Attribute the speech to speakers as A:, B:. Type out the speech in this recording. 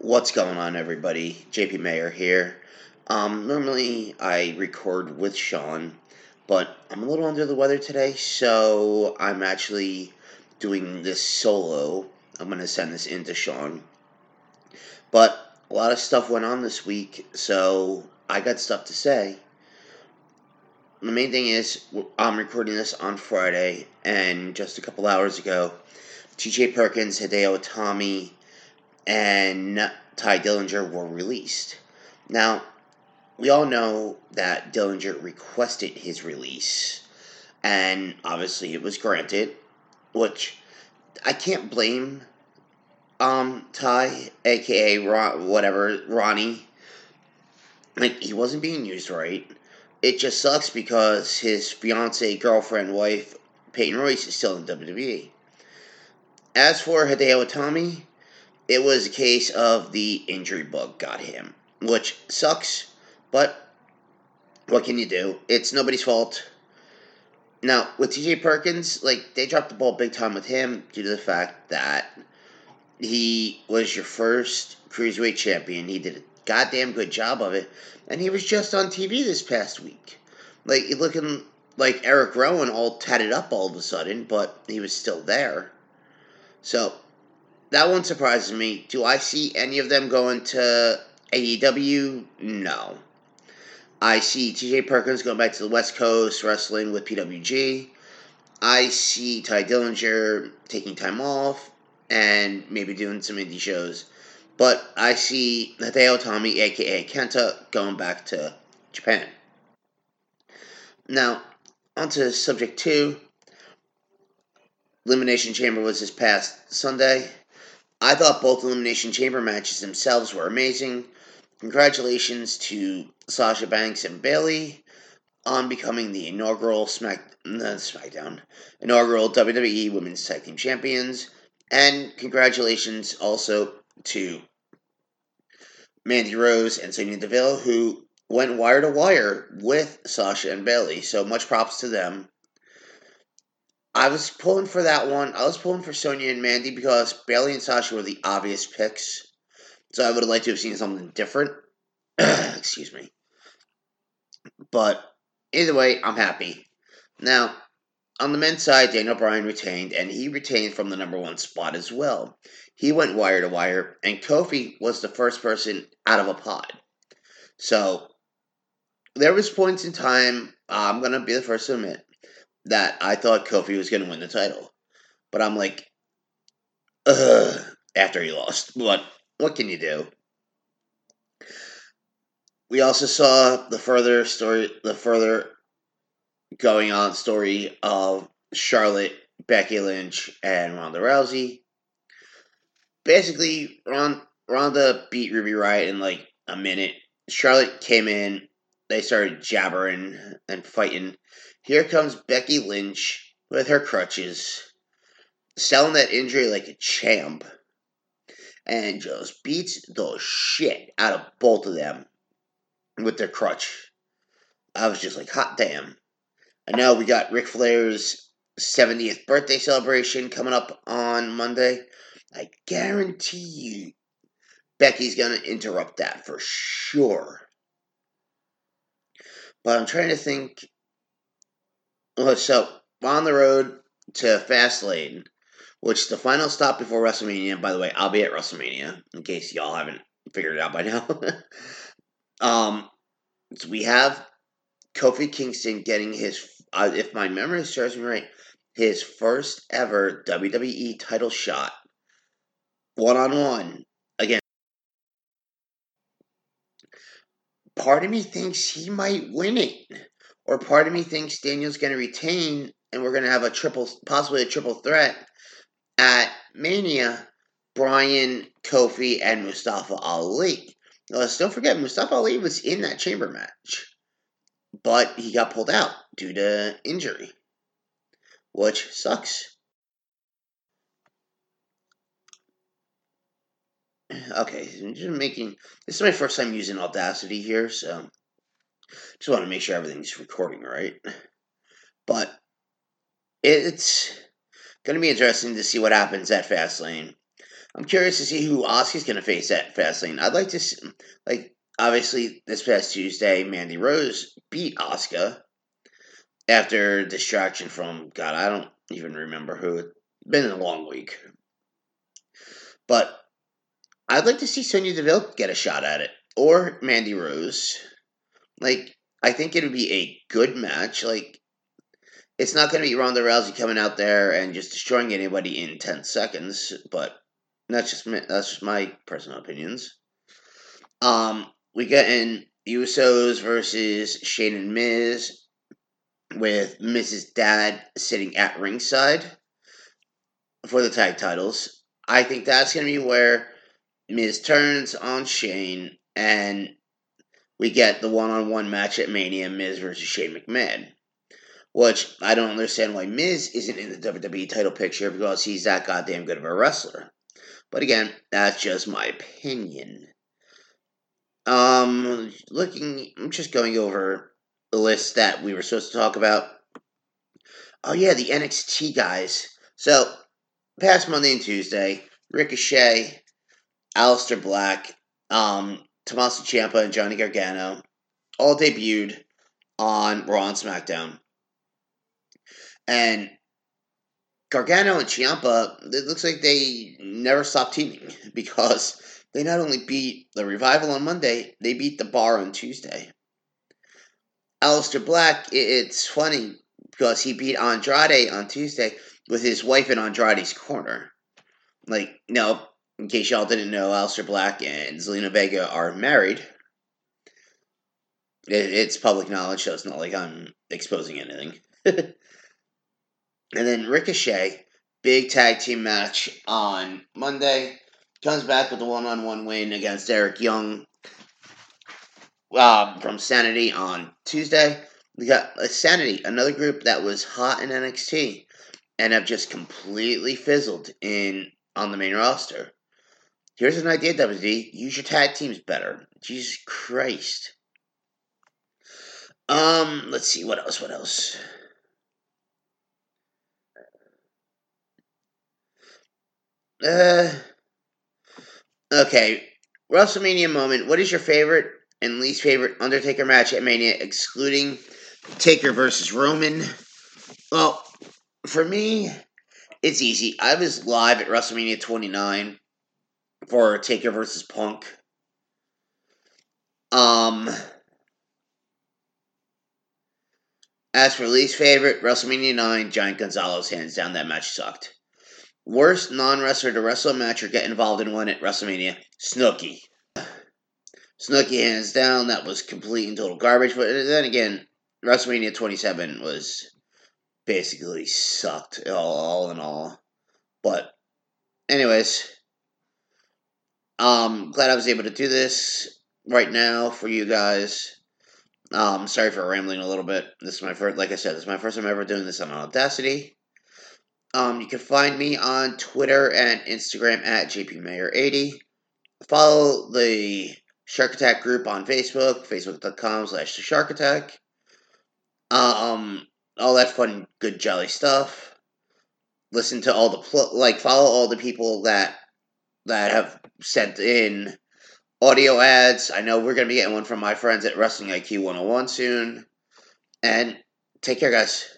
A: What's going on, everybody? JP Mayer here. Um, normally I record with Sean, but I'm a little under the weather today, so I'm actually doing this solo. I'm going to send this in to Sean. But a lot of stuff went on this week, so I got stuff to say. The main thing is, I'm recording this on Friday, and just a couple hours ago, TJ Perkins, Hideo Itami, and Tye Dillinger were released. Now, we all know that Dillinger requested his release, and obviously it was granted, which I can't blame um Tye, aka Ron, whatever Ronnie. Like he wasn't being used right. It just sucks because his fiance, girlfriend, wife, Peyton Royce is still in WWE. As for Hideo Itami, it was a case of the injury bug got him, which sucks, but what can you do? It's nobody's fault. Now, with TJ Perkins, like, they dropped the ball big time with him due to the fact that he was your first cruiserweight champion. He did a goddamn good job of it, and he was just on TV this past week. Like, looking like Eric Rowan all tatted up all of a sudden, but he was still there. So, that one surprises me. Do I see any of them going to AEW? No. I see TJ Perkins going back to the West Coast wrestling with PWG. I see Tye Dillinger taking time off and maybe doing some indie shows. But I see Hideo Itami, aka Kenta, going back to Japan. Now, on to subject two. Elimination Chamber was this past Sunday. I thought both Elimination Chamber matches themselves were amazing. Congratulations to Sasha Banks and Bayley on becoming the inaugural Smack uh, SmackDown inaugural WWE Women's Tag Team Champions, and congratulations also to Mandy Rose and Sonya Deville who went wire to wire with Sasha and Bayley. So much props to them. I was pulling for that one. I was pulling for Sonya and Mandy because Bayley and Sasha were the obvious picks. So I would have liked to have seen something different. Excuse me. But either way, I'm happy. Now, on the men's side, Daniel Bryan retained, and he retained from the number one spot as well. He went wire to wire, and Kofi was the first person out of a pod. So there was points in time. I'm gonna be the first to admit that I thought Kofi was gonna win the title, but I'm like, ugh, after he lost. But what can you do? We also saw the further story, the further going on story of Charlotte, Becky Lynch, and Ronda Rousey. Basically, Ron, Ronda beat Ruby Riott in like a minute. Charlotte came in, they started jabbering and fighting. Here comes Becky Lynch with her crutches, selling that injury like a champ and just beats the shit out of both of them with their crutch. I was just like, hot damn. I know we got Ric Flair's 70th birthday celebration coming up on Monday. I guarantee you Becky's going to interrupt that for sure. But I'm trying to think. So, on the road to Fastlane which is the final stop before WrestleMania, by the way, I'll be at WrestleMania, in case y'all haven't figured it out by now. um, so we have Kofi Kingston getting his, uh, if my memory serves me right, his first ever WWE title shot, one on one again. Part of me thinks he might win it, or part of me thinks Daniel's going to retain, and we're going to have a triple, possibly a triple threat at Mania, Bryan, Kofi, and Mustafa Ali. Let's don't forget, Mustafa Ali was in that chamber match, but he got pulled out due to injury, which sucks. Okay, I'm just making this is my first time using Audacity here, so just want to make sure everything's recording right. But it's going to be interesting to see what happens at Fastlane. I'm curious to see who Asuka's going to face at Fastlane. I'd like to, see, like, obviously, this past Tuesday, Mandy Rose beat Asuka after distraction from, God, I don't even remember who. It's been a long week. But I'd like to see Sonya Deville get a shot at it. Or Mandy Rose. Like, I think it would be a good match. Like, it's not going to be Ronda Rousey coming out there and just destroying anybody in 10 seconds, but that's just that's just my personal opinions. Um, we get in Usos versus Shane and Miz with Miz's dad sitting at ringside for the tag titles. I think that's going to be where Miz turns on Shane and we get the one on one match at Mania Miz versus Shane McMahon. Which I don't understand why Miz isn't in the WWE title picture because he's that goddamn good of a wrestler. But again, that's just my opinion. Um, looking, I'm just going over the list that we were supposed to talk about. Oh yeah, the NXT guys. So, past Monday and Tuesday, Ricochet, Aleister Black, um, Tommaso Ciampa, and Johnny Gargano all debuted on Raw and SmackDown. And Gargano and Ciampa, it looks like they never stopped teaming because they not only beat the Revival on Monday, they beat the Bar on Tuesday. Aleister Black, it's funny because he beat Andrade on Tuesday with his wife in Andrade's corner. Like, no, in case y'all didn't know, Aleister Black and Zelina Vega are married. it's public knowledge, so it's not like I'm exposing anything. And then Ricochet, big tag team match on Monday, comes back with a one on one win against Eric Young uh, from Sanity on Tuesday. We got uh, Sanity, another group that was hot in NXT and have just completely fizzled in on the main roster. Here's an idea, WD. Use your tag teams better. Jesus Christ. Um, let's see, what else, what else? Uh, okay. WrestleMania moment. What is your favorite and least favorite Undertaker match at Mania, excluding Taker versus Roman? Well, for me, it's easy. I was live at WrestleMania 29 for Taker versus Punk. Um, as for least favorite, WrestleMania 9, Giant Gonzalez, hands down, that match sucked. Worst non wrestler to wrestle a match or get involved in one at WrestleMania Snooki. Snooki, hands down, that was complete and total garbage. But then again, WrestleMania 27 was basically sucked, all, all in all. But, anyways, um, glad I was able to do this right now for you guys. Um, sorry for rambling a little bit. This is my first, like I said, this is my first time ever doing this on Audacity. Um, you can find me on Twitter and Instagram at jpmayer80. Follow the Shark Attack group on Facebook, facebook.com slash the Shark Attack. Um, all that fun, good, jolly stuff. Listen to all the pl- like, follow all the people that that have sent in audio ads. I know we're gonna be getting one from my friends at Wrestling IQ 101 soon. And take care, guys.